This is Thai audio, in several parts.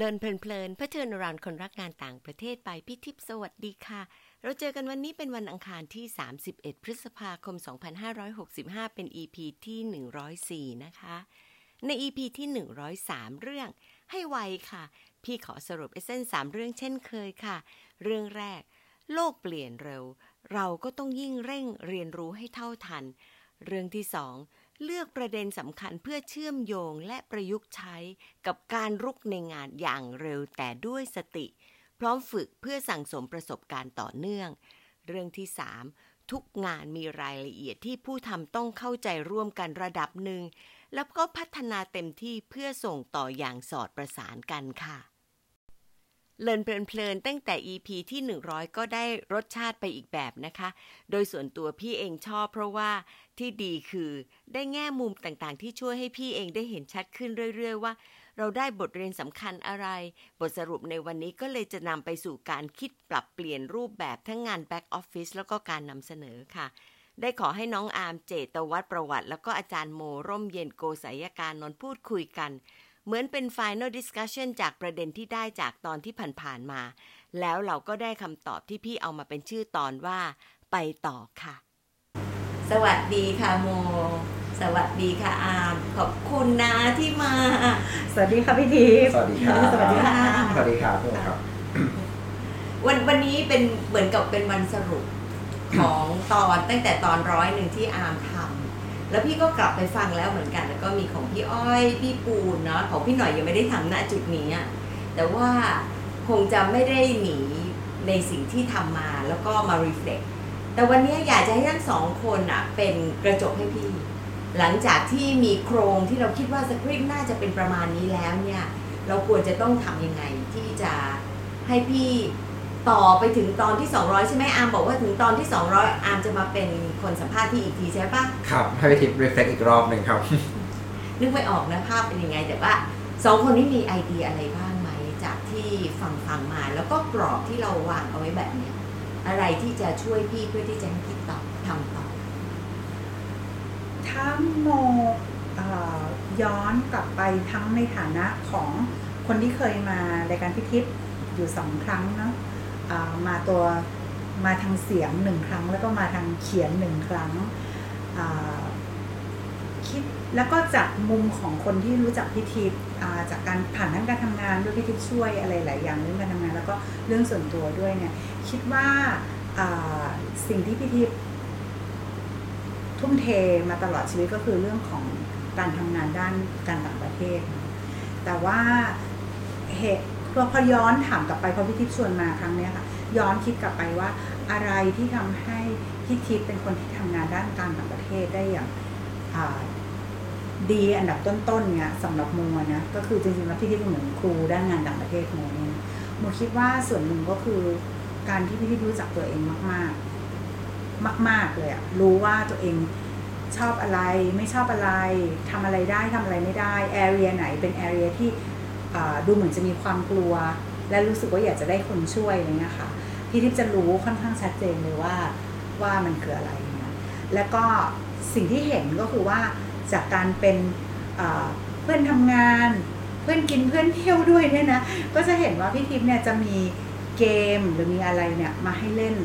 เลินเพลินๆเพื่อเชิญรานคนรักงานต่างประเทศไปพี่ทิพย์สวัสดีค่ะ เราเจอกันวันนี้เป็นวันอังคารที่ 31 พฤษภาคม 2565 เป็น EP ที่ 104 นะคะ ใน EP ที่ 103 เรื่องให้ไวค่ะ พี่ขอสรุปเอเซนสามเรื่องเช่นเคยค่ะ เรื่องแรก โลกเปลี่ยนเร็ว เราก็ต้องยิ่งเร่งเรียนรู้ให้เท่าทัน เรื่องที่สอง เลือกประเด็นสำคัญเพื่อเชื่อมโยงและประยุกต์ใช้กับการรุกในงานอย่างเร็วแต่ด้วยสติ พร้อมฝึกเพื่อสั่งสมประสบการณ์ต่อเนื่อง เรื่องที่ 3 ทุกงานมีรายละเอียดที่ผู้ทำต้องเข้าใจร่วมกันระดับหนึ่ง แล้วก็พัฒนาเต็มที่เพื่อส่งต่ออย่างสอดประสานกันค่ะ เลินเพลินๆตั้งแต่ EP ที่ 100 ก็ได้รสชาติไปอีกแบบนะคะ โดยส่วนตัวพี่เองชอบเพราะว่าที่ดีคือได้แง่มุมต่างๆ ที่ช่วยให้พี่เองได้เห็นชัดขึ้นเรื่อย ๆ ว่า เราได้บทเรียนสำคัญอะไร บทสรุปในวันนี้ก็เลยจะนำไปสู่การคิดปรับเปลี่ยนรูปแบบทั้งงานแบ็กออฟฟิศแล้วก็การนำเสนอค่ะได้ขอให้น้องอาร์มเจตวัตประวัติ แล้วก็อาจารย์โมร่มเย็นโกศยการนนพูดคุยกัน เหมือนเป็น final discussion จากประเด็นที่ได้จากตอนที่ผ่านๆมา แล้วเราก็ได้คำตอบที่พี่เอามาเป็นชื่อตอนว่า ไปต่อค่ะ สวัสดีค่ะโม สวัสดีค่ะอามขอบคุณนะที่มา สวัสดีค่ะพี่ทิพย์สวัสดีครับ สวัสดีค่ะ สวัสดีครับทุกคนครับ วันวันนี้เป็นเหมือนกับเป็นวันสรุปของตอนตั้งแต่ตอนร้อยหนึ่งที่อามทำ แล้วพี่ก็กลับไปฟังแล้วเหมือนกัน แล้วก็มีของพี่อ้อยพี่ปูนเนาะของพี่หน่อยยังไม่ได้ทำณจุดนี้อะแต่ว่าคงจะไม่ได้หนีในสิ่งที่ทำมาแล้วก็มา reflect แต่วันนี้อยากจะให้ทั้งสองคนอะเป็นกระจกให้พี่ หลังจากที่มีโครงที่เราคิดว่าสคริปต์น่าจะเป็นประมาณนี้แล้วเนี่ย เราควรจะต้องทำยังไงที่จะให้พี่ ต่อไปถึงตอนที่ 200 ใช่ไหมอาร์มบอกว่าถึงตอนที่ 200 อาร์มจะมาเป็นคนสัมภาษณ์ที่อีกทีใช่ปะครับ ให้ไปทิปรีเฟกอีกรอบหนึ่งครับ นึกไม่ออกนะภาพเป็นยังไง แต่ว่าสองคนนี้มีไอเดียอะไรบ้างไหมจากที่ฟังฟังมา แล้วก็กรอบที่เราวางเอาไว้แบบเนี้ยอะไรที่จะช่วยพี่เพื่อที่จะให้พี่ตอบทำต่อถ้าโมย้อนกลับไปทั้งในฐานะของคนที่เคยมารายการพิทิพอยู่สองครั้งเนาะ มาตัวมาทางเสียงหนึ่งครั้ง แล้วก็มาทางเขียนหนึ่งครั้งคิดแล้วก็จากมุมของคนที่รู้จักพิธีจากการผ่านทั้งการทำงานด้วยพิธีช่วยอะไรหลายอย่างเรื่องการทำงาน แล้วก็เรื่องส่วนตัวด้วยเนี่ยคิดว่าสิ่งที่พิธีทุ่มเทมาตลอดชีวิตก็คือเรื่องของการทำงานด้านการต่างประเทศ แต่ว่าเหตุ พอพอย้อนถามกลับไปพอพี่ทิพย์ชวนมาครั้งนี้ค่ะ ย้อนคิดกลับไปว่าอะไรที่ทำให้พี่ทิพย์เป็นคนที่ทำงานด้านการต่างประเทศได้อย่างดีอันดับต้นๆเนี่ยสำหรับโมนะก็คือจริงๆแล้วพี่ทิพย์เหมือนครูด้านงานต่างประเทศโมเนี่ยโมคิดว่าส่วนหนึ่งก็คือการที่พี่ทิพย์รู้จักตัวเองมาก ๆ มาก ๆเลยอะรู้ว่าตัวเองชอบอะไรไม่ชอบอะไรทำอะไรได้ทำอะไรไม่ได้แอเรียไหนเป็นแอเรียที่ ดูเหมือนจะมีความกลัว และรู้สึกว่าอยากจะได้คนช่วยอะไรเงี้ยค่ะพี่ทิพย์จะรู้ค่อนข้างชัดเจนเลยว่าว่ามันคืออะไรเงี้ยแล้วก็สิ่งที่เห็นก็คือว่าจากการเป็นเพื่อนทำงาน เพื่อนกินเพื่อนเที่ยวด้วยเนี่ยนะก็จะเห็นว่าพี่ทิพย์เนี่ยจะมีเกมหรือมีอะไรเนี่ยมาให้เล่น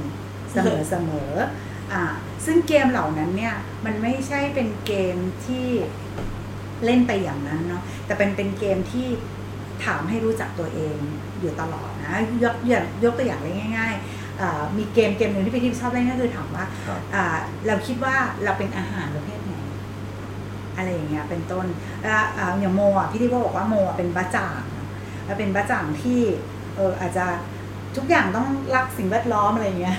เสมอเสมออ่าซึ่งเกมเหล่านั้นเนี่ยมันไม่ใช่เป็นเกมที่เล่นไปอย่างนั้นเนาะแต่เป็นเป็นเกมที่ ถามให้รู้จักตัวเองอยู่ตลอดนะยกอย่างยกตัวอย่างง่ายๆมีเกมเกมหนึ่งที่พี่ทิพย์ชอบเล่นก็คือถามว่าเราคิดว่าเราเป็นอาหารประเภทไหนอะไรอย่างเงี้ยเป็นต้นอย่างโมอะพี่ทิพย์ก็บอกว่าโมเป็นบ้าจ่างเป็นบ้าจ่างที่เอออาจจะทุกอย่างต้องรักสิ่งแวดล้อมอะไรเงี้ย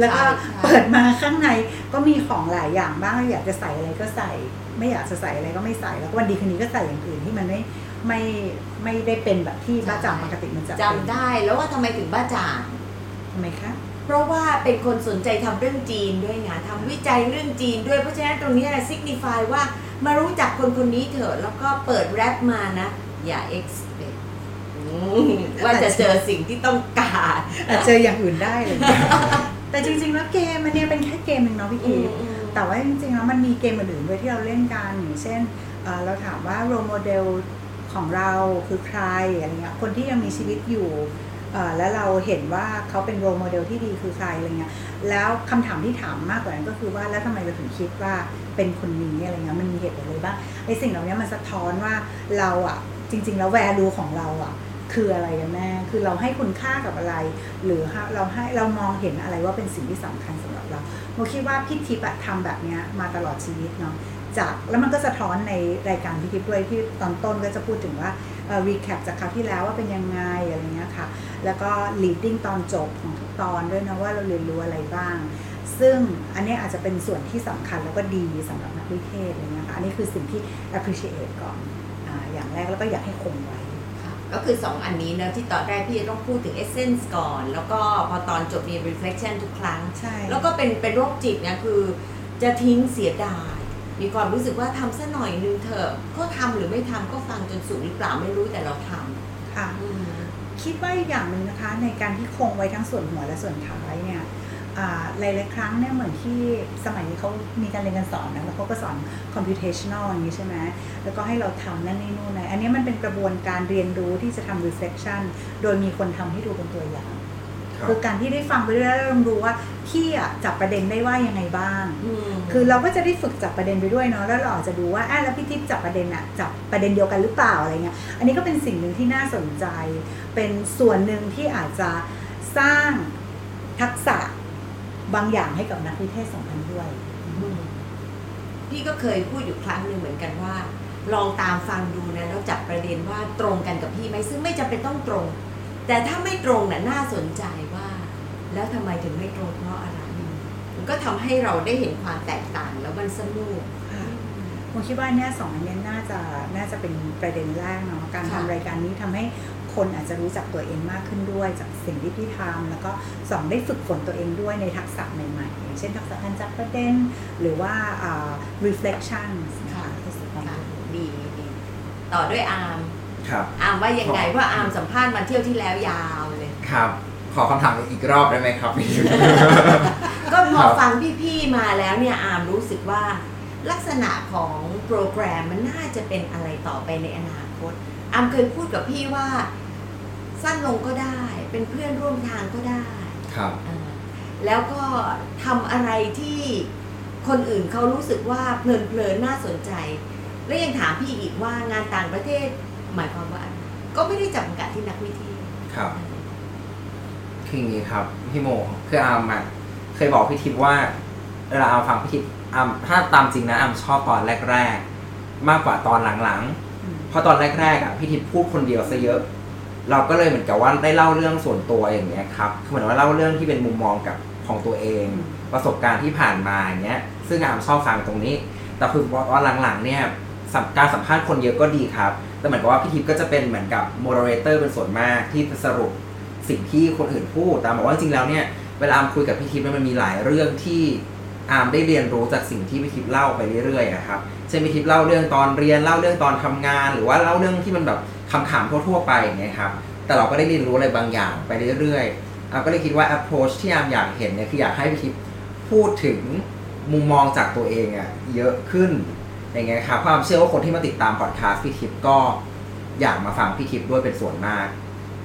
แล้วก็เปิดมาข้างในก็มีของหลายอย่างบ้างอยากจะใส่อะไรก็ใส่ ไม่อยากจะใส่อะไรก็ไม่ใส่ แล้ววันดีคืนนี้ก็ใส่อย่างอื่นที่มันไม่ ไม่ไม่ได้เป็นแบบที่บ้าจ่างปกติมันจะจำได้แล้วว่าทำไมถึงบ้าจ่างทำไมคะเพราะว่าเป็นคนสนใจทำเรื่องจีนด้วยไงทำวิจัยเรื่องจีนด้วยเพราะฉะนั้นตรงนี้ซิกนิฟายว่ามารู้จักคนคนนี้เถอะแล้วก็เปิดแรปมานะ อย่าเอ็กซ์เพว่าจะเจอสิ่งที่ต้องการแต่เจออย่างอื่นได้เลย แต่จริง ๆ แล้วเกมมันเนี่ยเป็นแค่เกมหนึ่งเนาะพี่คีแต่ว่าจริงๆแล้วมันมีเกมอื่นๆด้วยที่เราเล่นกันอย่างเช่นเราถามว่า role model ของเราคือใครอะไรเงี้ยคนที่ยังมีชีวิตอยู่แล้วเราเห็นว่าเขาเป็น role model ที่ดีคือใครอะไรเงี้ยแล้วคำถามที่ถามมากกว่านั้นก็คือว่าแล้วทำไมเราถึงคิดว่าเป็นคนนี้อะไรเงี้ยมันมีเหตุผลอะไรบ้างไอ้สิ่งเหล่านี้มันสะท้อนว่าเราอะจริง ๆ แล้ว value ของเราอะคืออะไรกันแน่คือเราให้คุณค่ากับอะไร หรือเราให้เรามองเห็นอะไรว่าเป็นสิ่งที่สำคัญสำหรับเราโมคิดว่าพี่ทิพย์อะทำแบบนี้มาตลอดชีวิตเนาะ จากแล้วมันก็สะท้อนในรายการพี่ทิพย์ด้วยที่ตอนต้นก็จะพูดถึงว่าเอ่อ recap จากคราวที่แล้วว่าเป็นยังไงอะไรเงี้ยค่ะ แล้วก็ leading ตอนจบของทุกตอนด้วยนะว่าเราเรียนรู้อะไรบ้าง ซึ่งอันเนี้ยอาจจะเป็นส่วนที่สำคัญแล้วก็ดีสำหรับนักวิเทศอะไรเงี้ยค่ะอันนี้คือสิ่งที่ appreciate ก่อนอาอย่างแรกแล้วก็อยากให้คงไว้ค่ะก็คือ 2 อันนี้เนอะที่ตอนแรกพี่จะต้องพูดถึง essence ก่อน แล้วก็พอตอนจบมี reflection ทุกครั้งใช่แล้วก็เป็นเป็นโรคจิตเนี่ยคือจะทิ้งเสียดาย มีความรู้สึกว่าทำสักหน่อยนึงเถอะก็ทำหรือไม่ทำก็ฟังจนสุดหรือเปล่าไม่รู้แต่เราทค่ะคิดว่าอย่างหนึ่งนะคะ ในการที่คงไว้ทั้งส่วนหัวและส่วนท้ายเนี่ยอ่าหลายๆครั้งเนี่ยเหมือนที่สมัยนี้เขามีการเรียนการสอนนะแล้วเขาก็สอน computational อย่างนี้ใช่ไหมแล้วก็ให้เราทำนั่นนี่นู่นนะอันนี้มันเป็นกระบวนการเรียนรู้ที่จะทำ reflection โดยมีคนทำให้ดูเป็นตัวอย่าง ครับคือการที่ได้ฟังไปเรื่อยๆแล้วรู้ว่าพี่อะจับประเด็นได้ว่ายังไงบ้างอืมคือเราก็จะได้ฝึกจับประเด็นไปด้วยเนาะแล้วเราอาจจะดูว่าอะแล้วพี่ทิพย์จับประเด็นอะจับประเด็นเดียวกันหรือเปล่าอะไรเงี้ยอันนี้ก็เป็นสิ่งหนึ่งที่น่าสนใจ เป็นส่วนหนึ่งที่อาจจะสร้างทักษะบางอย่างให้กับนักวิเทศสองพันด้วยอืมพี่ก็เคยพูดอยู่ครั้งหนึ่งเหมือนกันว่า ลองตามฟังดูนะแล้วจับประเด็นว่าตรงกันกับพี่ไหมซึ่งไม่จำเป็นต้องตรง แต่ถ้าไม่ตรงน่ะน่าสนใจว่า แล้วทำไมถึงไม่ตรงเพราะอะไรมันก็ทำให้เราได้เห็นความแตกต่างแล้วมันสนุกค่ะผมคิดว่าเนี่ยสองอันเนี้ยน่าจะน่าจะเป็นประเด็นแรกเนาะการค่ะทำรายการนี้ทำให้คนอาจจะรู้จักตัวเองมากขึ้นด้วยจากสิ่งที่พี่ทำแล้วก็สองได้ฝึกฝนตัวเองด้วยในทักษะใหม่ๆอย่างเช่นทักษะการจับประเด็น หรือว่าอ่า reflection นะคะที่สุดของค่ะดีดีต่อด้วยอาร์ม ครับอาร์มว่ายังไงขอเพราะอาร์มสัมภาษณ์มาเที่ยวที่แล้วยาวเลยครับ ขอคำถามอีกรอบได้ไหมครับก็พอครับฟังพี่ๆมาแล้วเนี่ยอาร์มรู้สึกว่าลักษณะของโปรแกรมมันน่าจะเป็นอะไรต่อไปในอนาคต อาร์มเคยพูดกับพี่ว่า สั้นลงก็ได้ เป็นเพื่อนร่วมทางก็ได้ ครับอ่าแล้วก็ทำอะไรที่คนอื่นเขารู้สึกว่าเพลินๆน่าสนใจ และยังถามพี่อีกว่างานต่างประเทศ หมายความว่าอะไรก็ไม่ได้จำกัดที่นักวิทยาครับคืออย่างนี้ครับพี่โมคืออาร์มอะเคยบอกพี่ทิพย์ว่าเวลาอาร์มฟังพี่ทิพย์อาร์มถ้าตามจริงนะอาร์มชอบตอนแรก ๆ มากกว่าตอนหลังๆเพราะตอนแรกๆอะพี่ทิพย์พูดคนเดียวซะเยอะ เราก็เลยเหมือนกับว่าได้เล่าเรื่องส่วนตัวอย่างเงี้ยครับคือเหมือนว่าเล่าเรื่องที่เป็นมุมมองกับของตัวเองอืมประสบการณ์ที่ผ่านมาอย่างเงี้ย ซึ่งอาร์มชอบฟังตรงนี้ แต่คือว่าหลังๆเนี่ยสัมการสัมภาษณ์คนเยอะก็ดีครับ แต่เหมือนกับว่าพี่ทิพย์ก็จะเป็นเหมือนกับโมเดเลเตอร์เป็นส่วนมากที่สรุปสิ่งที่คนอื่นพูดแต่บอกว่าจริงๆแล้วเนี่ยเวลาอามคุยกับพี่ทิพย์เนี่ยมันมีหลายเรื่องที่อามได้เรียนรู้จากสิ่งที่พี่ทิพย์เล่าไปเรื่อยๆครับ เช่นพี่ทิพย์เล่าเรื่องตอนเรียนเล่าเรื่องตอนทำงาน หรือว่าเล่าเรื่องที่มันแบบคำถามทั่วๆไปอย่างเงี้ยครับ แต่เราก็ได้เรียนรู้อะไรบางอย่างไปเรื่อยๆอามก็เลยคิดว่า approach ที่อามอยากเห็นเนี่ยคืออยากให้พี่ทิพย์พูดถึงมุมมองจากตัวเองอะเยอะขึ้น อย่างเงี้ยครับความเชื่อว่าคนที่มาติดตามพอดแคสต์พี่ทิพย์ก็อยากมาฟังพี่ทิพย์ด้วยเป็นส่วนมาก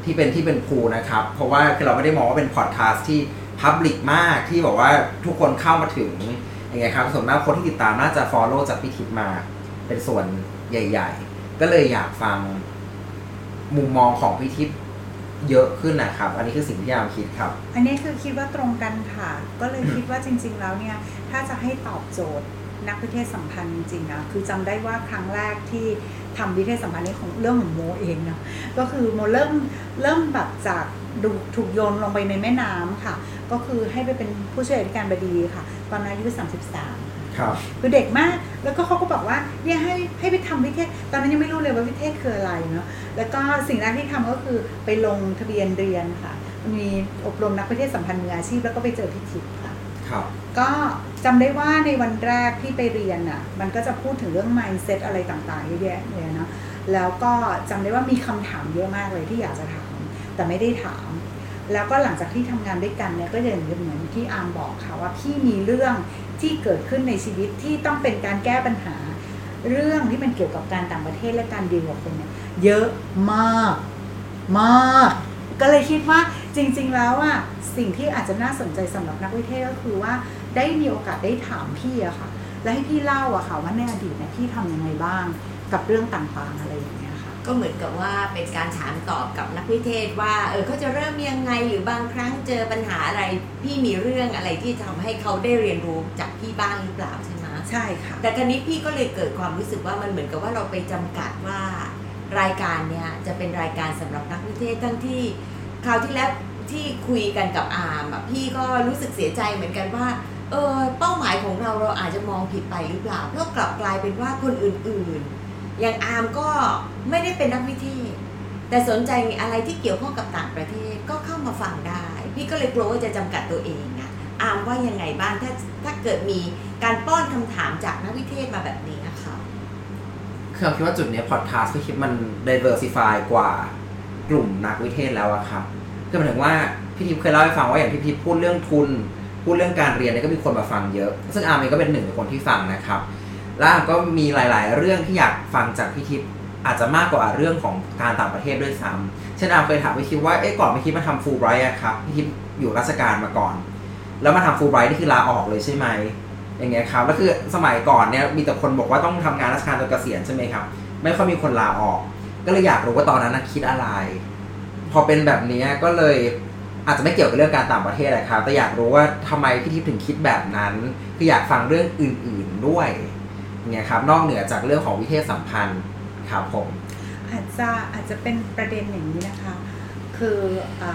ที่เป็นที่เป็นภูนะครับ เพราะว่าคือเราไม่ได้มองว่าเป็นพอดแคสต์ที่พับลิกมากที่บอกว่าทุกคนเข้ามาถึงอย่างเงี้ยครับส่วนมากคนที่ติดตามน่าจะ follow จากพี่ทิพย์มาเป็นส่วนใหญ่ ๆ ก็เลยอยากฟังมุมมองของพี่ทิพย์เยอะขึ้นนะครับ อันนี้คือสิ่งที่ยามคิดครับ อันนี้คือคิดว่าตรงกันค่ะ ก็เลยคิดว่าจริง ๆ แล้วเนี่ย ถ้าจะให้ตอบโจทย์ นักวิเทศสัมพันธ์จริงๆนะคือจำได้ว่าครั้งแรกที่ทำวิเทศสัมพันธ์นี้ของเรื่องของโมเองเนาะก็คือโมเริ่มเริ่มแบบจากดูถูกโยนลงไปในแม่น้ำค่ะ ก็คือให้ไปเป็นผู้ช่วยอธิการบดีค่ะ ตอนนั้นอายุ33ครับคือเด็กมากแล้วก็เขาก็บอกว่าเนี่ยให้ให้ไปทำวิเทศ ตอนนั้นยังไม่รู้เลยว่าวิเทศคืออะไรเนาะแล้วก็สิ่งแรกที่ทำก็คือไปลงทะเบียนเรียนค่ะ มีอบรมนักวิเทศสัมพันธ์มืออาชีพแล้วก็ไปเจอพี่ทิพย์ค่ะครับ ก็จำได้ว่าในวันแรกที่ไปเรียนอะมันก็จะพูดถึงเรื่อง mindset อะไรต่างๆเยอะแยะเลยนะแล้วก็จำได้ว่ามีคำถามเยอะมากเลยที่อยากจะถาม แต่ไม่ได้ถาม แล้วก็หลังจากที่ทำงานด้วยกันเนี่ยก็จะเหมือนที่อาร์มบอกค่ะว่าพี่มีเรื่องที่เกิดขึ้นในชีวิตที่ต้องเป็นการแก้ปัญหา เรื่องที่มันเกี่ยวกับการต่างประเทศและการดีลกับคนเนี่ยเยอะมากมาก ก็เลยคิดว่า จริงๆแล้วอะสิ่งที่อาจจะน่าสนใจสำหรับนักวิเทศก็คือว่าได้มีโอกาสได้ถามพี่อะค่ะ และให้พี่เล่าอะค่ะว่าในอดีตเนี่ยพี่ทำยังไงบ้างกับเรื่องต่างๆอะไรอย่างเงี้ยค่ะ ก็เหมือนกับว่าเป็นการถามตอบกับนักวิเทศว่าเออเขาจะเริ่มยังไงหรือบางครั้งเจอปัญหาอะไรพี่มีเรื่องอะไรที่ทำให้เขาได้เรียนรู้จากพี่บ้างหรือเปล่าใช่ไหมใช่ค่ะ แต่ครั้นี้พี่ก็เลยเกิดความรู้สึกว่ามันเหมือนกับว่าเราไปจำกัดว่ารายการเนี้ยจะเป็นรายการสำหรับนักวิเทศทั้งที่คราวที่แล้ว ที่คุยกันกับอาร์มอะพี่ก็รู้สึกเสียใจเหมือนกันว่าเออเป้าหมายของเราเราอาจจะมองผิดไปหรือเปล่าเพราะกลับกลายเป็นว่าคนอื่นๆ อย่างอาร์มก็ไม่ได้เป็นนักวิเทศแต่สนใจอะไรที่เกี่ยวข้องกับต่างประเทศก็เข้ามาฟังได้ พี่ก็เลยกลัวว่าจะจำกัดตัวเองอะอาร์มว่ายังไงบ้างถ้าถ้าเกิดมีการป้อนคำถามจากนักวิเทศมาแบบนี้นะคะคือเราคิดว่าจุดนี้พอดคาสต์พี่คิดมัน diversify กว่ากลุ่มนักวิเทศแล้วอะครับ คือหมายถึงว่าพี่ทิพย์เคยเล่าให้ฟังว่าอย่างพี่ทิพย์พูดเรื่องทุน พูดเรื่องการเรียนเนี่ยก็มีคนมาฟังเยอะ ซึ่งอาร์มเองก็เป็นหนึ่งในคนที่ฟังนะครับ แล้วก็มีหลาย ๆ เรื่องที่อยากฟังจากพี่ทิพย์อาจจะมากกว่าเรื่องของการต่างประเทศด้วยซ้ำเช่นอาร์มเคยถามพี่ทิพย์ว่าเอ๊ะก่อนพี่ทิพย์มาทำฟูลไบรท์อะครับพี่ทิพย์อยู่ราชการมาก่อน แล้วมาทำฟูลไบรท์นี่คือลาออกเลยใช่ไหมอย่างเงี้ยครับแล้วคือสมัยก่อนเนี่ยมีแต่คนบอกว่าต้องทำงานราชการจนเกษียณใช่ไหมครับ ไม่ค่อยมีคนลาออก ก็เลยอยากรู้ว่าตอนนั้นคิดอะไร พอเป็นแบบนี้ก็เลยอาจจะไม่เกี่ยวกับเรื่องการต่างประเทศแหละครับแต่อยากรู้ว่าทำไมพี่ทิพย์ถึงคิดแบบนั้น คืออยากฟังเรื่องอื่น ๆด้วยเนี่ยครับ นอกเหนือจากเรื่องของวิเทศสัมพันธ์ครับผมอาจจะอาจจะเป็นประเด็นอย่างนี้นะคะ คืออ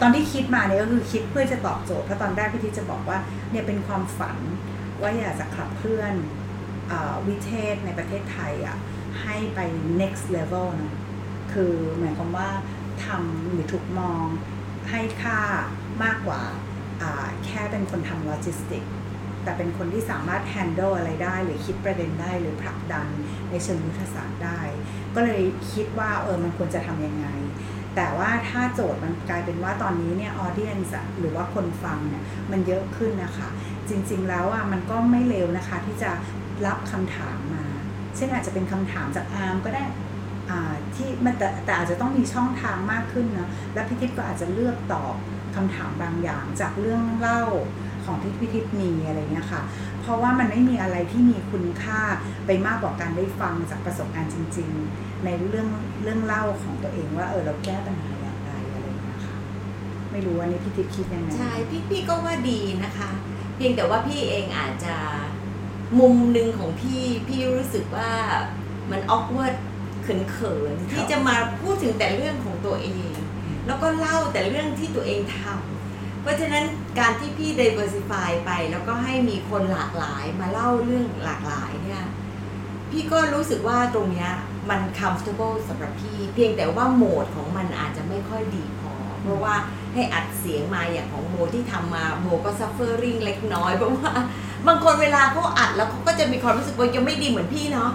ตอนที่คิดมาเนี่ยก็คือคิดเพื่อจะตอบโจทย์เพราะตอนแรกพี่ทิศจะบอกว่าเนี่ยเป็นความฝันว่าอยากจะขับเคลื่อนอวิเทศในประเทศไทยอะให้ไป next level นะ คือหมายความว่าทำหรือถูกมองให้ค่ามากกว่าแค่เป็นคนทำโลจิสติก แต่เป็นคนที่สามารถ handle อะไรได้ หรือคิดประเด็นได้หรือผลักดันในเชิงยุทธศาสตร์ได้ ก็เลยคิดว่าเออมันควรจะทำยังไง แต่ว่าถ้าโจทย์มันกลายเป็นว่าตอนนี้เนี่ยออเดียนหรือว่าคนฟังเนี่ยมันเยอะขึ้นนะคะ จริงๆแล้วอะมันก็ไม่เลวนะคะที่จะรับคำถามมา เช่นอาจจะเป็นคำถามจากอาร์มก็ได้ ที่มันแต่แต่อาจจะต้องมีช่องทางมากขึ้นนะและพิทิพก็อาจจะเลือกตอบคำถามบางอย่างจากเรื่องเล่าของที่พิทิพมีอะไรเงี้ยค่ะ เพราะว่ามันไม่มีอะไรที่มีคุณค่าไปมากกว่าการได้ฟังจากประสบการณ์จริง ๆ ในเรื่องเรื่องเล่าของตัวเองว่าเออเราแก้ปัญหาอย่างไรอะไรเงี้ยค่ะไม่รู้ว่านี่พี่ทิพคิดยังไงใช่พี่พี่ก็ว่าดีนะคะ เพียงแต่ว่าพี่เองอาจจะมุมหนึ่งของพี่พี่รู้สึกว่ามันออกเวิร์ด เขินๆที่จะมาพูดถึงแต่เรื่องของตัวเอง แล้วก็เล่าแต่เรื่องที่ตัวเองทำเพราะฉะนั้นการที่พี่ diversify ไป แล้วก็ให้มีคนหลากหลายมาเล่าเรื่องหลากหลายเนี่ยพี่ก็รู้สึกว่าตรงเนี้ยมัน comfortable สำหรับพี่ เพียงแต่ว่าโหมดของมันอาจจะไม่ค่อยดีพอ เพราะว่าให้อัดเสียงมาอย่างของโมที่ทำมาโมก็ suffering เล็กน้อยเพราะว่าบางคนเวลาเขาอัดแล้วเขาก็จะมีความรู้สึกว่ายังไม่ดีเหมือนพี่เนาะ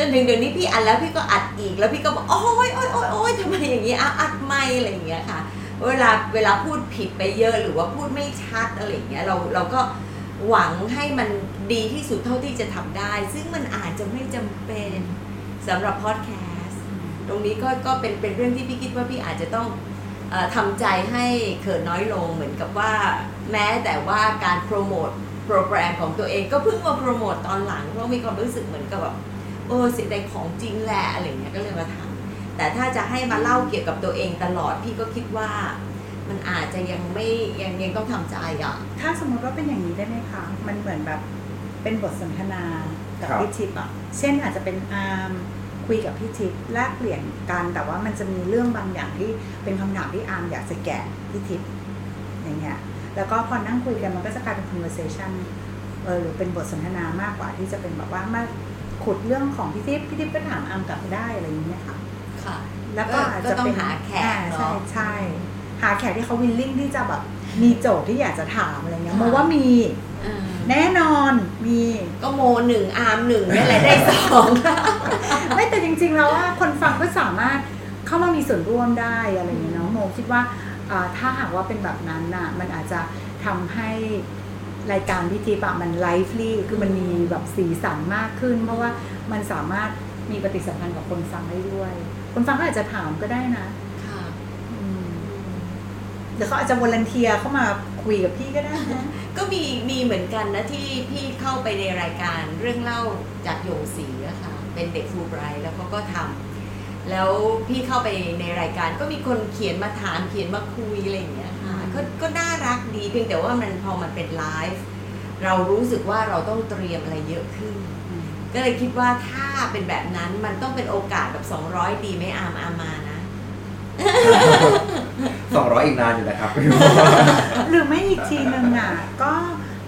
จนถึงเดี๋ยวนี้พี่อัดแล้วพี่ก็อัดอีกแล้วพี่ก็บอกโอ้ยโอ้ยโอ้ยโอ้ยทำไมอย่างนี้อะอัดไม่อะไรอย่างเงี้ยค่ะ เวลาเวลาพูดผิดไปเยอะหรือว่าพูดไม่ชัดอะไรอย่างเงี้ยเราเราก็หวังให้มันดีที่สุดเท่าที่จะทำได้ ซึ่งมันอาจจะไม่จำเป็นสำหรับพอดแคสต์ตรงนี้ก็ก็เป็นเป็นเรื่องที่พี่คิดว่าพี่อาจจะต้องออทำใจให้เขินน้อยลงเหมือนกับว่าแม้แต่ว่าการโปรโมทโปรแกรมของตัวเองก็เพิ่งมาโปรโมทตอนหลังเพราะมีความรู้สึกเหมือนกับแบบ เออสิ่งใดของจริงแหละอะไรอย่างเงี้ยก็เลยมาทำแต่ถ้าจะให้มาเล่าเกี่ยวกับตัวเองตลอดพี่ก็คิดว่า มันอาจจะยังไม่ยังยังต้องทำใจอะถ้าสมมติว่าเป็นอย่างนี้ได้ไหมคะมันเหมือนแบบเป็นบทสนทนากับครับพี่ทิพย์อะเช่นอาจจะเป็นอาร์มคุยกับพี่ทิพย์แลกเปลี่ยนกันแต่ว่ามันจะมีเรื่องบางอย่างที่เป็นคำถามที่อาร์มอยากจะแกะพี่ทิพย์อย่างเงี้ยแล้วก็พอนั่งคุยกันมันก็จะกลายเป็น conversation เออหรือเป็นบทสนทนามากกว่าที่จะเป็นแบบว่ามา ขุดเรื่องของพี่ทิพย์พี่ทิพย์ก็ถามอาร์มกลับไปได้อะไรอย่างเงี้ยค่ะ ค่ะ แล้วก็อาจจะก็ต้อเป็นหาแขกอ่าเนอะใช่ใช่หาแขกที่เขา willing ที่จะแบบมีโจทย์ที่อยากจะถามอะไรเงี้ยค่ะโมว่ามีเออแน่นอนมีก็โมหนึ่งอาร์มหนึ่งนี่แหละได้สองไม่แต่จริง ๆ แล้วว่าคนฟังก็สามารถเข้ามามีส่วนร่วมได้อะไรอย่างเงี้ยเนาะโมคิดว่าอ่าถ้าหากว่าเป็นแบบนั้นน่ะ มันอาจจะทำให้ รายการพี่ทิพย์อะมันไลฟ์ลี่คือมันมีแบบสีสันมากขึ้น เพราะว่ามันสามารถมีปฏิสัมพันธ์กับคนฟังได้ด้วย คนฟังก็อาจจะถามก็ได้นะค่ะอืมเดี๋ยวเขาอาจจะ volunteer เข้ามาคุยกับพี่ก็ได้นะก็มีมีเหมือนกันนะที่พี่เข้าไปในรายการเรื่องเล่าจากโยงศรีอะค่ะเป็นเด็กฟูไบรท์แล้วเขาก็ทำแล้วพี่เข้าไปในรายการก็มีคนเขียนมาถามเขียนมาคุยอะไรอย่างเงี้ยค่ะอืม ก็ก็น่ารักดีเพียงแต่ว่ามันพอมันเป็นไลฟ์เรารู้สึกว่าเราต้องเตรียมอะไรเยอะขึ้น ก็เลยคิดว่าถ้าเป็นแบบนั้นมันต้องเป็นโอกาสแบบ200 ดีไหมอามอามมานะสองร้อยอีกนานอยู่นะครับ หรือไม่อีกทีหนึ่งอะ ก็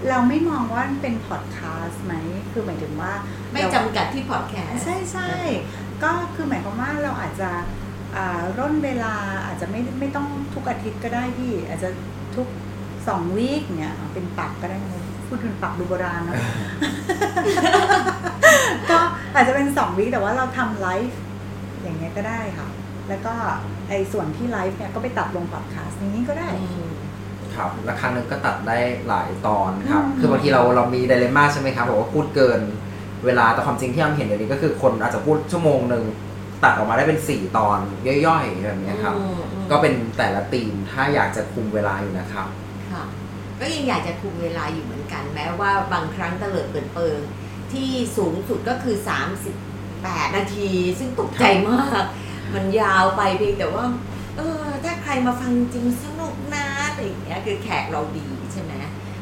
เราไม่มองว่ามันเป็นพอดแคสต์ไหม คือหมายถึงว่า ไม่เราจำกัดที่พอดแคสต์ใช่ใช่ก็คือหมายความว่าเราอาจจะอ่า ร่นเวลาอาจจะไม่ไม่ต้องทุกอาทิตย์ก็ได้พี่ อาจจะทุกสองวีคเนี่ยเอาเป็นปักก็ได้นะพูดถึงปักดูโบราณเนอะก็อาจจะเป็นสอง week แต่ว่าเราทำไลฟ์อย่างเงี้ยก็ได้ค่ะ แล้วก็ไอ้ส่วนที่ไลฟ์เนี่ยก็ไปตัดลงพอดแคสต์อย่างนี้ก็ได้อืมครับและครั้งหนึงก็ตัดได้หลายตอนครับอืมคือบางทีเราเรามี dilemma ใช่ไหมครับบอกว่าพูดเกินเวลาแต่ความจริงที่เราเห็นเดี๋ยวนี้ก็คือคนอาจจะพูดชั่วโมงหนึ่ง ตัดออกมาได้เป็นสี่ตอนย่อยๆแบบเนี้ยครับ อืมอืมก็เป็นแต่ละธีมถ้าอยากจะคุมเวลาอยู่นะครับ ค่ะ ก็ยังอยากจะคุมเวลาอยู่เหมือนกัน แม้ว่าบางครั้งเตลิดเปิดเปิงที่สูงสุดก็คือ 38 นาที ซึ่งตกใจมาก มันยาวไปเพียงแต่ว่า เออ ถ้าใครมาฟังจริงสนุกนะอะไรอย่างเงี้ยคือแขกเราดีใช่ไหม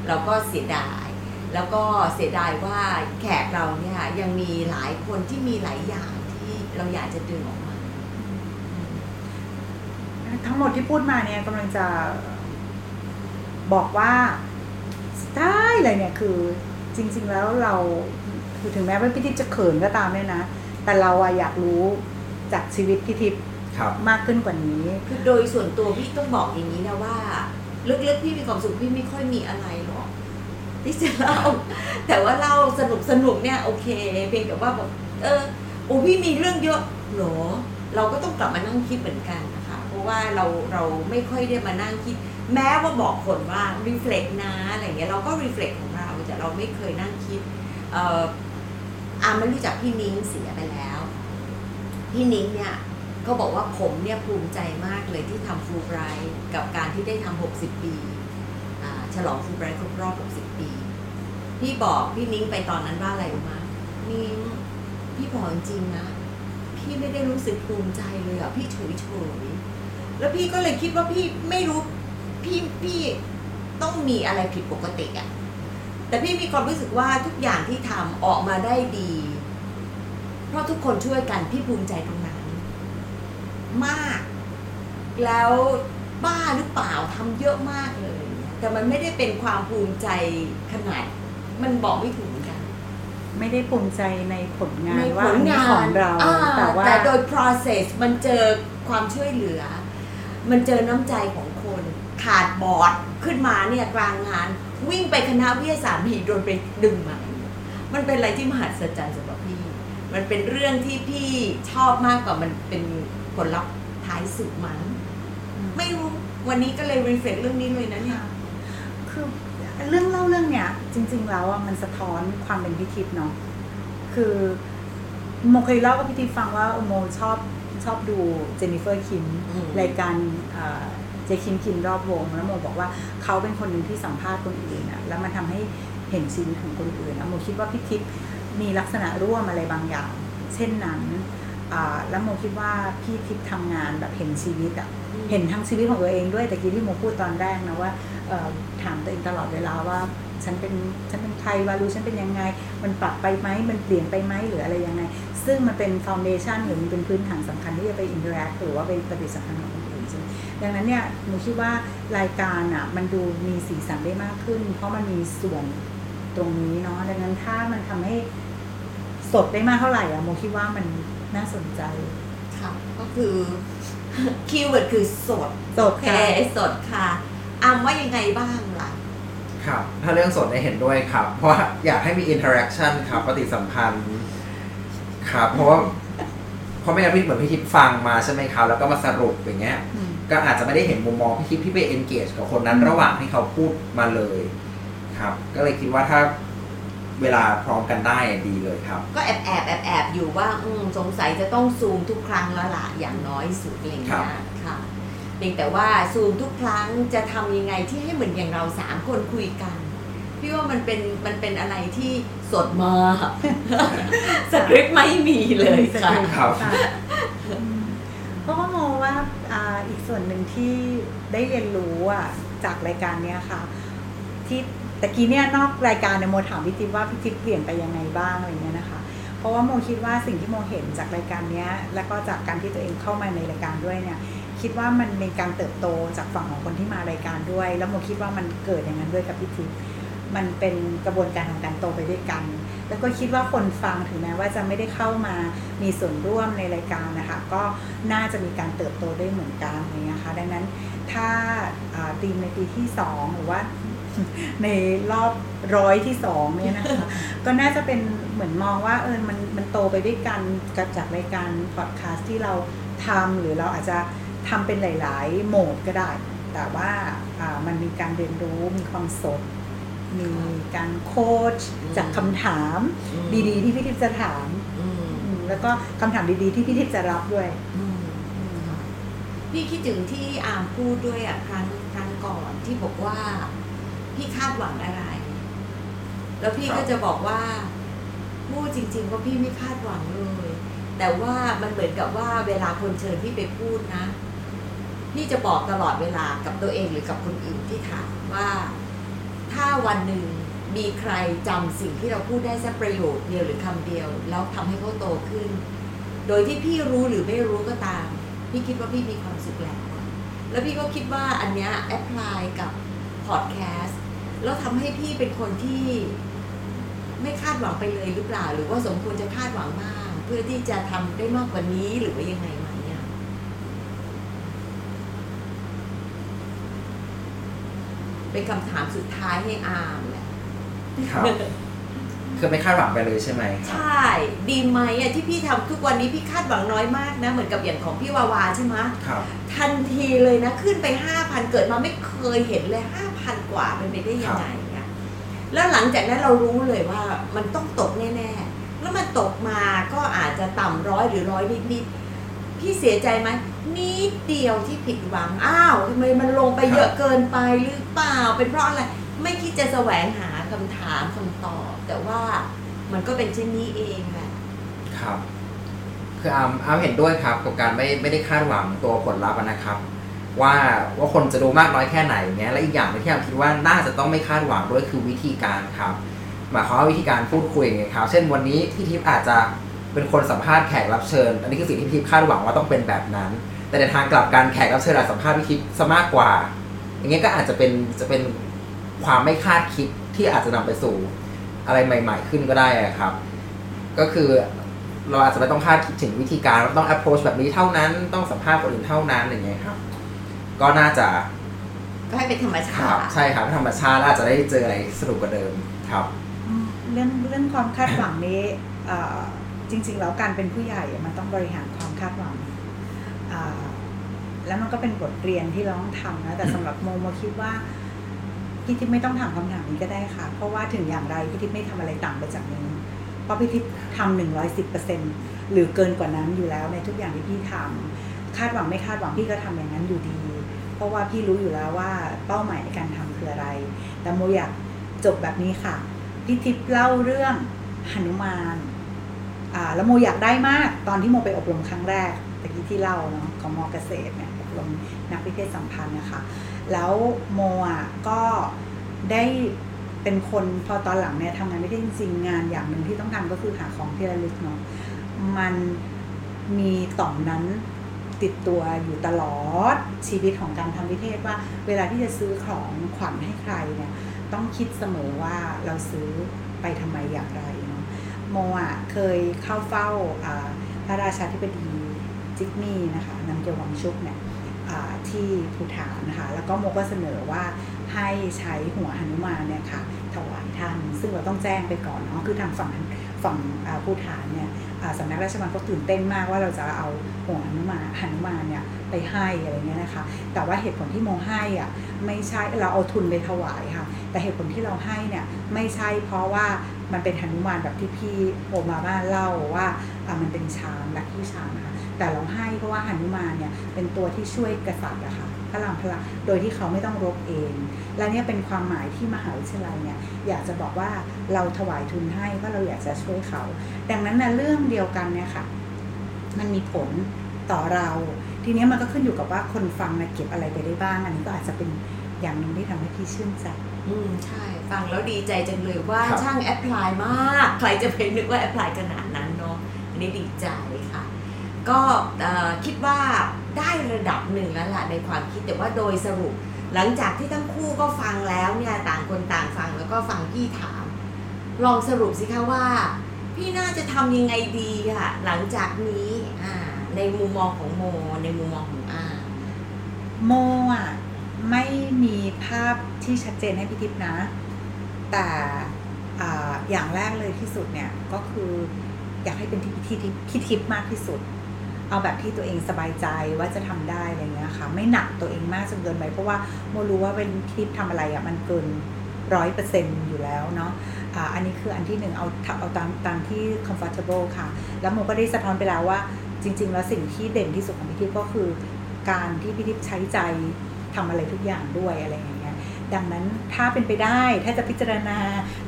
เราก็เสียดาย แล้วก็เสียดายว่าแขกเราเนี่ยยังมีหลายคนที่มีหลายอย่างที่ เราอยากจะดึงออกมา ทั้งหมดที่พูดมาเนี่ยกำลังจะบอกว่าได้เลยเนี่ยคือจริง ๆแล้วเราคือถึงแม้ว่าพี่ทิพย์จะเขินก็ตามเนี่ยนะ แต่เราอะอยากรู้จากชีวิตพี่ทิพย์ครับมากขึ้นกว่านี้ คือโดยส่วนตัวพี่ต้องบอกอย่างนี้นะว่าลึกๆพี่มีความสุขพี่ไม่ค่อยมีอะไรหรอกที่จะเล่าแต่ว่าเล่าสนุกสนุกๆเนี่ยโอเค เพียงแต่ว่าบอกเออ โอ้พี่มีเรื่องเยอะเหรอ เราก็ต้องกลับมานั่งคิดเหมือนกันนะคะ เพราะว่าเราเราไม่ค่อยได้มานั่งคิด แม้ว่าบอกคนว่า reflect นะอะไรเงี้ยเราก็ reflect ของเราแต่เราไม่เคยนั่งคิดเอ่ออาไม่รู้จักพี่นิ้งเสียไปแล้ว พี่นิ้งเนี่ยก็บอกว่าผมเนี่ยภูมิใจมากเลยที่ทำฟูไบรท์กับการที่ได้ทำ60 ปีฉลองฟูไบรท์ครบรอบ 60 ปี พี่บอกพี่นิ้งไปตอนนั้นว่าอะไรรู้ไหมนิ้ง พี่บอกจริงนะ พี่ไม่ได้รู้สึกภูมิใจเลยอะพี่เฉยเฉยๆแล้วพี่ก็เลยคิดว่าพี่ไม่รู้พี่พี่ต้องมีอะไรผิดปกติอะแต่พี่มีความรู้สึกว่าทุกอย่างที่ทำออกมาได้ดี เพราะทุกคนช่วยกันพี่ภูมิใจตรงนั้น มาก แล้วบ้าหรือเปล่าทำเยอะมากเลย แต่มันไม่ได้เป็นความภูมิใจขนาด มันบอกไม่ถูก ไม่ได้ภูมิใจในผลงานในว่าผอัลนนี้งานของเราอ่แต่ว่าแต่โดย process มันเจอความช่วยเหลือ มันเจอน้ำใจของคนขาดบอร์ดขึ้นมาเนี่ยกลางงาน วิ่งไปคณะวิทยาศาสตร์ผีโดนไปดึงมามันเป็นอะไรที่มหัศจรรย์สำหรับพี่ มันเป็นเรื่องที่พี่ชอบมากกว่ามันเป็นผลลัพธ์ท้ายสุดมั้งไม่รู้วันนี้ก็เลยรีเฟล็กเรื่องนี้เลยนะเนี่ยคือ เรื่องเล่าเรื่องเนี้ยจริง ๆ แล้วอะมันสะท้อนความเป็นพิทิพย์เนาะคือโมเคยเล่ากับพิทิพย์ฟังว่าโมชอบชอบดูเจนนิเฟอร์คิมอืมรายการเอ่อเจคิมคิมรอบวง แล้วโมบอกว่าเขาเป็นคนหนึ่งที่สัมภาษณ์คนอื่นอะแล้วมันทำให้เห็นชีวิตของคนอื่นอะโมคิดว่าพิทิพย์มีลักษณะร่วมอะไรบางอย่าง เช่นนั้นอ่าแล้วโมคิดว่าพี่ทิพย์ทำงานแบบเห็นชีวิตอะ เห็นทั้งชีวิตของตัวเองด้วยแต่กี้ที่โมพูดตอนแรกนะว่าถามตัวเองตลอดเวลาว่าฉันเป็นฉันเป็นใคร value ฉันเป็นยังไง มันปรับไปไหมมันเปลี่ยนไปไหมหรืออะไรยังไง ซึ่งมันเป็นฟ u นเดชันหรือมันเป็นพื้นฐานสำคัญที่จะไป interact หรือว่าไปปฏิสัมพันธ์กับคนอื่นใช่ไหมดังนั้นเนี่ยหนูคิดว่ารายการอะมันดูมีสีสันได้มากขึ้น เพราะมันมีส่วนตรงนี้เนาะดังนั้นถ้ามันทำให้สดได้มากเท่าไหร่อะโมคิดว่ามันน่าสนใจค่ะก็คือ keyword คือสดสดโอเคค่ะสดค่ะอามว่ายังไงบ้างล่ะ ครับ ถ้าเรื่องสดเนี่ยเห็นด้วยครับ เพราะว่าอยากให้มี interaction ครับปฏิสัมพันธ์ครับ เพราะว่าเพราะไม่งั้นพี่เหมือนพี่ทิพย์ฟังมาใช่ไหมครับ แล้วก็มาสรุปอย่างเงี้ยอืมก็อาจจะไม่ได้เห็นมุมมองพี่ทิพย์ที่ไป engage กับคนนั้นระหว่างที่เขาพูดมาเลย ครับ ก็เลยคิดว่าถ้า เวลาพร้อมกันได้ดีเลยครับ ก็แอบแอบแอบแอบอยู่ว่าอืมสงสัยจะต้องซูมทุกครั้งแล้วล่ะอย่างน้อยสุดอะไรอย่างครัเงี้บยค่ะเพียงแต่ว่าซูมทุกครั้งจะทำยังไงที่ให้เหมือนอย่างเราสามคนคุยกันพี่ว่ามันเป็นมันเป็นอะไรที่สดมากสคริปต์ไม่มีเลยค่ะครับค่ะอืมเพราะว่าโมว่าอ่าอีกส่วนหนึ่งที่ได้เรียนรู้อะจากรายการเนี้ยค่ะ ที่ ตะกี้เนี่ยนอกรายการเนี่ยโมถามพี่ทิพย์ว่าพี่ทิพย์เปลี่ยนไปยังไงบ้างอะไรเงี้ยนะคะ เพราะว่าโมคิดว่าสิ่งที่โมเห็นจากรายการเนี้ยแล้วก็จากการที่ตัวเองเข้ามาในรายการด้วยเนี่ยคิดว่ามันเป็นการเติบโตจากฝั่งของคนที่มารายการด้วย แล้วโมคิดว่ามันเกิดอย่างนั้นด้วยกับพี่ทิพย์มันเป็นกระบวนการของการโตไปด้วยกัน แล้วก็คิดว่าคนฟังถึงแม้ว่าจะไม่ได้เข้ามามีส่วนร่วมในรายการนะคะ ก็น่าจะมีการเติบโตได้เหมือนกันอย่างเงี้ยค่ะ ดังนั้นถ้าอ่าทีมในปีที่สองหรือว่า ในรอบร้อยที่สองเนี่ยนะคะก็น่าจะเป็นเหมือนมองว่าเออมันมันโตไปด้วยกันกับจากรายการพอดแคสต์ที่เราทำหรือเราอาจจะทำเป็นหลาย ๆ โหมดก็ได้ แต่ว่าอ่ามันมีการเรียนรู้มีความสดมีการโค้ชจากคำถามดีๆ ที่พี่ทิพย์จะถามมมแล้วก็คำถามดีๆ ที่พี่ทิพย์จะรับด้วยพี่คิดถึงที่อามพูดด้วยอะครั้งครั้งก่อนที่บอกว่า พี่คาดหวังอะไร แล้วพี่ครับก็จะบอกว่าพูดจริง ๆ ว่าพี่ไม่คาดหวังเลย แต่ว่ามันเหมือนกับว่าเวลาคนเชิญพี่ไปพูดนะ พี่จะบอกตลอดเวลากับตัวเองหรือกับคนอื่นที่ถามว่า ถ้าวันหนึ่งมีใครจำสิ่งที่เราพูดได้สักประโยคเดียวหรือคำเดียว แล้วทำให้เขาโตขึ้น โดยที่พี่รู้หรือไม่รู้ก็ตาม พี่คิดว่าพี่มีความสุขแล้ว แล้วพี่ก็คิดว่าอันเนี้ยแอพพลายกับพ อดแคสต์แล้วทำให้พี่เป็นคนที่ไม่คาดหวังไปเลยหรือเปล่า หรือว่าสมควรจะคาดหวังบ้างเพื่อที่จะทำได้มากกว่านี้หรือว่ายังไงไหมเนี่ยเป็นคำถามสุดท้ายให้อามแหละ ครับ คือไม่คาดหวังไปเลยใช่ไหมคใชรับ่ดีไหมอะที่พี่ทำทุกวันนี้พี่คาดหวังน้อยมากนะ เหมือนกับอย่างของพี่วาวาใช่ไหมครับ ทันทีเลยนะ ขึ้นไปห้าพันเกิดมาไม่เคยเห็นเลยห้า พันกว่าเป็นไปได้ยังไงอะแล้วหลังจากนั้นเรารู้เลยว่ามันต้องตกแน่ๆ แล้วมันตกมาก็อาจจะต่ำร้อยหรือร้อยนิดๆ พี่เสียใจไหมนิดเดียวที่ผิดหวัง อ้าวทำไมมันลงไปเยอะเกินไปหรือเปล่า เป็นเพราะอะไร ไม่คิดจะแสวงหาคำถามคำตอบ แต่ว่ามันก็เป็นเช่นนี้เองแหละครับคืออามอามเห็นด้วยครับกับการไม่ไม่ได้คาดหวังตัวผลลัพธ์อะนะครับ ว่าว่าคนจะดูมากน้อยแค่ไหนเงี้ยและอีกอย่างที่อามคิดว่าน่าจะต้องไม่คาดหวังด้วยคือวิธีการครับหมายความว่าวิธีการพูดคุยไงครับ เช่นวันนี้พี่ทิพย์อาจจะเป็นคนสัมภาษณ์แขกรับเชิญ อันนี้คือสิ่งที่ทิพย์คาดหวังว่าต้องเป็นแบบนั้น แต่ในทางกลับกันแขกรับเชิญอาจสัมภาษณ์ทิพย์ซะมากกว่า อย่างเงี้ยก็อาจจะเป็นจะเป็นความไม่คาดคิดที่อาจจะนำไปสู่อะไรใหม่ ๆ ขึ้นก็ได้ครับ ก็คือเราอาจจะไม่ต้องคาดคิดถึงวิธีการว่าต้อง approach แบบนี้เท่านั้น ต้องสัมภาษณ์คนอื่นเท่านั้นอย่างเงี้ยครับ ก็น่าจะก็ให้เป็นธรรมชาครับติใช่ครับธรรมชาติแล้วอาจจะได้เจออะไรสนุกกว่าเดิมครับ อืมเรื่องเรื่องความคาดหวังนี้เอ่อจริง ๆ แล้วการเป็นผู้ใหญ่อะมันต้องบริหารความคาดหวังอ่าแล้วมันก็เป็นบทเรียนที่เราต้องทำนะแต่สำหรับโมโมคิดว่าพี่ทิพย์ไม่ต้องถามคำถามนี้ก็ได้ค่ะ เพราะว่าถึงอย่างไรพี่ทิพย์ไม่ทำอะไรต่างไปจากนี้ เพราะพี่ทิพย์ทำหนึ่งร้อยสิบเปอร์เซ็นหรือเกินกว่านั้นอยู่แล้วในทุกอย่างที่พี่ทำคาดหวังไม่คาดหวังพี่ก็ทำอย่างนั้นอยู่ดีเพ ราะว่าพี่รู้อยู่แล้วว่าเป้าหมายในการทำคืออะไร แต่โมอยากจบแบบนี้ค่ะ พี่ทิพย์เล่าเรื่องหนุมานอ่าแล้วโมอยากได้มากตอนที่โมไปอบรมครั้งแรกตะกี้ที่เล่าเนาะของมอเกษตรเนี่ยอบรมนักวิเทศสัมพันธ์นะคะ แล้วโมอะก็ได้เป็นคนพอตอนหลังเนี่ยทำงานไม่ได้จริงงานอย่างหนึ่งที่ต้องทำก็คือหาของที่ระลึกเนาะมันมีต่อมนั้น ติดตัวอยู่ตลอดชีวิตของการทำวิเทศว่า เวลาที่จะซื้อของขวัญให้ใครเนี่ยต้องคิดเสมอว่าเราซื้อไปทำไมอย่างไรเนาะโมอะเคยเข้าเฝ้าพระราชาธิบดีจิกมี่นะคะนำเกียววังชุกเนี่ยที่ภูฐานนะคะแล้วก็โมก็เสนอว่า ให้ใช้หัวหนุมานเนี่ยค่ะถวายท่าน ซึ่งเราต้องแจ้งไปก่อนเนาะคือทางฝั่งฝั่งภูฐานเนี่ยสำนักราชบัณก็ตื่นเต้นมากว่าเราจะเอาหัวหนุมานหนุมานเนี่ยไปให้อะไรเงี้ยนะคะ แต่ว่าเหตุผลที่โมให้อะไม่ใช่เราเอาทุนไปถวายค่ะ แต่เหตุผลที่เราให้เนี่ยไม่ใช่เพราะว่ามันเป็นหนุมานแบบที่พี่โอมาบ้าเล่าว่ามันเป็นชามแบบที่ชามนะคะแต่เราให้เพราะว่าหนุมานเนี่ยเป็นตัวที่ช่วยกษัตริย์อะค่ะ พลังพลังโดยที่เขาไม่ต้องรบเอง และเนี่ยเป็นความหมายที่มหาวิทยาลัยเนี่ยอยากจะบอกว่าเราถวายทุนให้เพราะเราอยากจะช่วยเขา ดังนั้นนะเรื่องเดียวกันเนี่ยค่ะมันมีผลต่อเรา ทีนี้มันก็ขึ้นอยู่กับว่าคนฟังนะเก็บอะไรไปได้บ้าง อันนี้ก็อาจจะเป็นอย่างหนึ่งที่ทำให้พี่ชื่นใจ อืมใช่ ฟังแล้วดีใจจังเลยว่าช่างแอพพลายมาก ใครจะไปนึกว่าแอพพลายขนาดนั้นเนาะอันนี้ดีใจค่ะ ก็คิดว่าได้ระดับหนึ่งแล้วล่ะในความคิดแต่ว่าโดยสรุป หลังจากที่ทั้งคู่ก็ฟังแล้วเนี่ยต่างคนต่างฟังแล้วก็ฟังพี่ถาม ลองสรุปสิคะว่า พี่น่าจะทำยังไงดีค่ะหลังจากนี้ในมุมมองของโม ในมุมมองของอาโมอะไม่มีภาพที่ชัดเจนให้พี่ทิพย์นะ แต่ออย่างแรกเลยที่สุดเนี่ยก็คืออยากให้เป็นที่ที่ที่ทิพย์มากที่สุด เอาแบบที่ตัวเองสบายใจว่าจะทำได้อะไรเงี้ยค่ะ ไม่หนักตัวเองมากจนเกินไป เพราะว่าโมรู้ว่าเป็นคลิปทำอะไรอะมันเกินร้อยเปอร์เซ็นต์อยู่แล้วเนาะอ่าอันนี้คืออันที่หนึ่งเอาเอาตามตามที่ comfortable ค่ะ แล้วโมก็ได้สะท้อนไปแล้วว่าจริง ๆ แล้วสิ่งที่เด่นที่สุดของพี่ทิพย์ก็คือ การที่พี่ทิพย์ใช้ใจทำอะไรทุกอย่างด้วยอะไรเงี้ย ดังนั้นถ้าเป็นไปได้ถ้าจะพิจารณา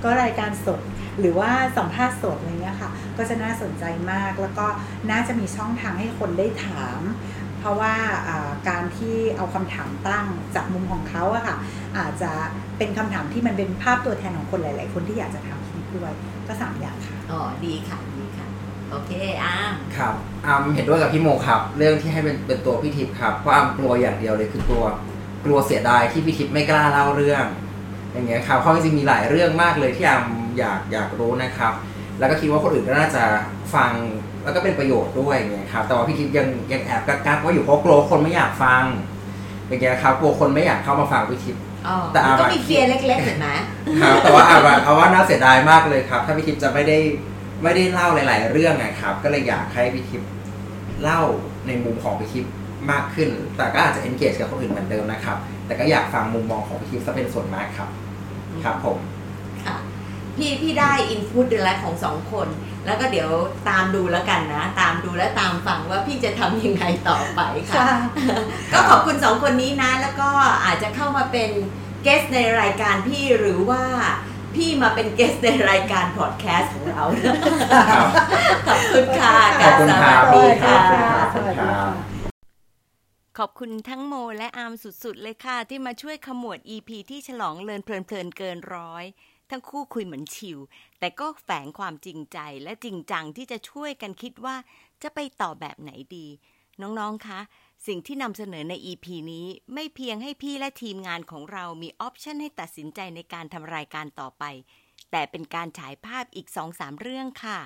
ก็รายการสดหรือว่าสัมภาษณ์สดอะไรเงี้ยค่ะ ก็จะน่าสนใจมากแล้วก็น่าจะมีช่องทางให้คนได้ถาม เพราะว่าการที่เอาคำถามตั้งจากมุมของเขาอะค่ะ อาจจะเป็นคำถามที่มันเป็นภาพตัวแทนของคนหลาย ๆ คนที่อยากจะทำคลิปด้วยก็สามอย่างค่ะอ๋อดีค่ะดีค่ะโอเคอาร์มครับอาร์มเห็นด้วยกับพี่โมครับ เรื่องที่ให้เป็นเป็นตัวพี่ทิพย์ครับเพราะอาร์มกลัวอย่างเดียวเลยคือตัว กลัวเสียดายที่พี่ทิพย์ไม่กล้าเล่าเรื่อง อย่างเงี้ยครับเพราะจริงๆมีหลายเรื่องมากเลยที่อาร์มอยากอยากรู้นะครับ แล้วก็คิดว่าคนอื่นก็น่าจะฟังแล้วก็เป็นประโยชน์ด้วยไงครับแต่ว่าพี่คิดยังยังแอบกักว่าอยู่เพราะกลัวคนไม่อยากฟังอย่างเงี้ยครับกลัวคนไม่อยากเข้ามาฟังพี่คิดแต่อาก็มีเฟียเล็กๆเห็นไหมครับแต่ว่าอาว่าเอาว่าน่าเสียดายมากเลยครับ ถ้าพี่คิดจะไม่ได้ไม่ได้เล่าหลาย ๆ เรื่องนะครับ ก็เลยอยากให้พี่คิดเล่าในมุมของพี่คิด มากขึ้น แต่ก็อาจจะ engage กับคนอื่นเหมือนเดิมนะครับ แต่ก็อยากฟังมุมมองของพี่คิดซะเป็นส่วนมากครับ ครับผมค่ะพี่พี่ได้อินพุตแล้วของสองคน แล้วก็เดี๋ยวตามดูแล้วกันนะ ตามดูและตามฟังว่าพี่จะทำยังไงต่อไปค่ะ ก็ขอบคุณสองคนนี้นะ แล้วก็อาจจะเข้ามาเป็นเกสในรายการพี่หรือว่าพี่มาเป็นเกสในรายการพอดแคสต์ของเรา ขอบคุณค่ะ ขอบคุณค่ะสวัสดีค่ะ ขอบคุณทั้งโมและอาร์มสุดๆ เลยค่ะ ที่มาช่วยขมวด EP ที่ฉลองเลินเพลินๆเกินร้อย ทั้งคู่คุยเหมือนชิว แต่ก็แฝงความจริงใจและจริงจังที่จะช่วยกันคิดว่าจะไปต่อแบบไหนดี น้องๆ คะ สิ่งที่นำเสนอใน EP นี้ไม่เพียงให้พี่และทีมงานของเรามีออปชันให้ตัดสินใจในการทำรายการต่อไป แต่เป็นการฉายภาพอีกสองสามเรื่องค่ะ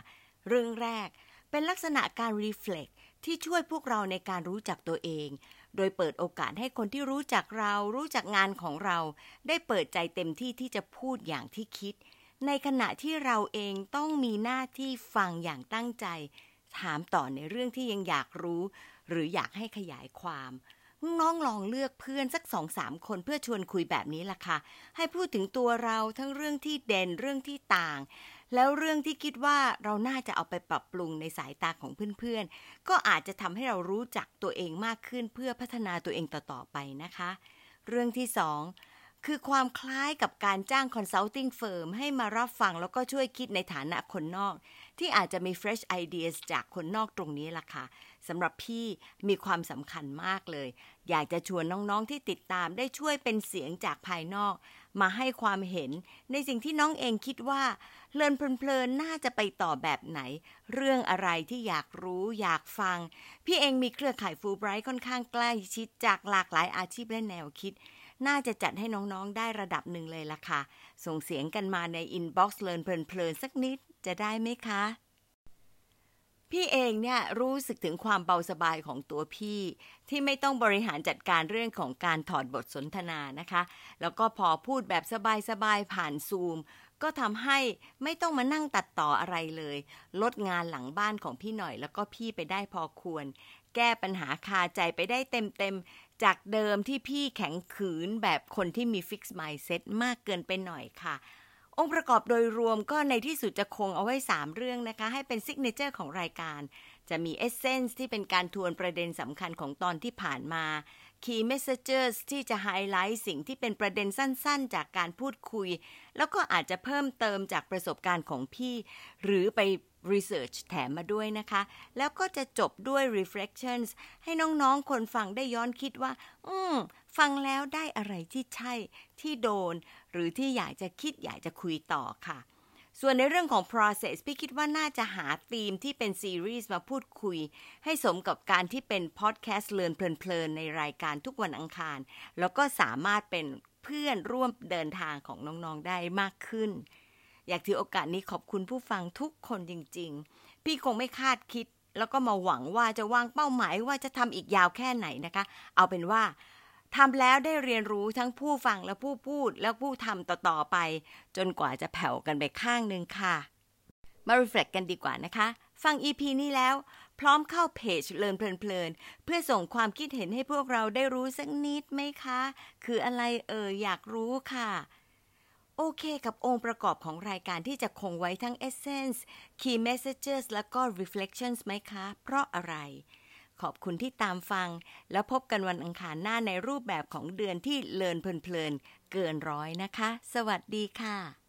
เรื่องแรกเป็นลักษณะการรีเฟล็กที่ช่วยพวกเราในการรู้จักตัวเอง โดยเปิดโอกาสให้คนที่รู้จักเรารู้จักงานของเรา ได้เปิดใจเต็มที่ที่จะพูดอย่างที่คิด ในขณะที่เราเองต้องมีหน้าที่ฟังอย่างตั้งใจ ถามต่อในเรื่องที่ยังอยากรู้ หรืออยากให้ขยายความน้องลองเลือกเพื่อนสักสองสามคนเพื่อชวนคุยแบบนี้ล่ะค่ะ ให้พูดถึงตัวเราทั้งเรื่องที่เด่นเรื่องที่ต่าง แล้วเรื่องที่คิดว่าเราน่าจะเอาไปปรับปรุงในสายตาของเพื่อนๆ ก็อาจจะทำให้เรารู้จักตัวเองมากขึ้นเพื่อพัฒนาตัวเองต่อๆไปนะคะ เรื่องที่สองคือความคล้ายกับการจ้าง consulting firm ให้มารับฟังแล้วก็ช่วยคิดในฐานะคนนอก ที่อาจจะมี fresh ideas จากคนนอกตรงนี้ล่ะค่ะสำหรับพี่มีความสำคัญมากเลย อยากจะชวนน้องๆที่ติดตามได้ช่วยเป็นเสียงจากภายนอก มาให้ความเห็นในสิ่งที่น้องเองคิดว่าเลินเพลินๆน่าจะไปต่อแบบไหน เรื่องอะไรที่อยากรู้อยากฟัง พี่เองมีเครือข่ายฟูไบรท์ค่อนข้างใกล้ชิดจากหลากหลายอาชีพและแนวคิด น่าจะจัดให้น้องๆ ได้ระดับหนึ่งเลยล่ะค่ะ ส่งเสียงกันมาใน inbox เลินเพลินๆสักนิดจะได้ไหมคะ พี่เองเนี่ยรู้สึกถึงความเบาสบายของตัวพี่ ที่ไม่ต้องบริหารจัดการเรื่องของการถอดบทสนทนานะคะ แล้วก็พอพูดแบบสบายๆผ่านซูม ก็ทำให้ไม่ต้องมานั่งตัดต่ออะไรเลย ลดงานหลังบ้านของพี่หน่อย แล้วก็พี่ไปได้พอควร แก้ปัญหาคาใจไปได้เต็มๆ จากเดิมที่พี่แข็งขืนแบบคนที่มีฟิกซ์ไม n ์เซ็ตมากเกินไปหน่อยค่ะ องค์ประกอบโดยรวมก็ในที่สุดจะคงเอาไว้ 3 เรื่องนะคะ ให้เป็น signature ของรายการ จะมี essence ที่เป็นการทวนประเด็นสำคัญของตอนที่ผ่านมา Key Messages ที่จะไฮไลท์สิ่งที่เป็นประเด็นสั้นๆ จากการพูดคุย แล้วก็อาจจะเพิ่มเติมจากประสบการณ์ของพี่ หรือไป Research แถมมาด้วยนะคะ แล้วก็จะจบด้วย Reflections ให้น้องๆ คนฟังได้ย้อนคิดว่า อืม ฟังแล้วได้อะไรที่ใช่ ที่โดน หรือที่อยากจะคิดอยากจะคุยต่อค่ะส่วนในเรื่องของ process พี่คิดว่าน่าจะหาธีมที่เป็นซีรีส์มาพูดคุย ให้สมกับการที่เป็นพอดแคสต์เลินเพลินๆ ในรายการทุกวันอังคาร แล้วก็สามารถเป็นเพื่อนร่วมเดินทางของน้องๆได้มากขึ้น อยากถือโอกาสนี้ขอบคุณผู้ฟังทุกคนจริง ๆ พี่คงไม่คาดคิด แล้วก็มาหวังว่าจะวางเป้าหมายว่าจะทำอีกยาวแค่ไหนนะคะ เอาเป็นว่าทำแล้วได้เรียนรู้ทั้งผู้ฟังและผู้พูดและผู้ทำต่อ ๆ ไป จนกว่าจะแผ่วกันไปข้างหนึ่งค่ะ มา reflect กันดีกว่านะคะ ฟัง EP นี้แล้ว พร้อมเข้าเพจเลินเพลินๆเพื่อส่งความคิดเห็นให้พวกเราได้รู้สักนิดไหมคะ คืออะไรเอออยากรู้ค่ะ โอเคกับองค์ประกอบของรายการที่จะคงไว้ทั้ง essence key messages และก็ reflections ไหมคะ เพราะอะไร ขอบคุณที่ตามฟัง แล้วพบกันวันอังคารหน้าในรูปแบบของเดือนที่เลินเพลินเกินร้อยนะคะ สวัสดีค่ะ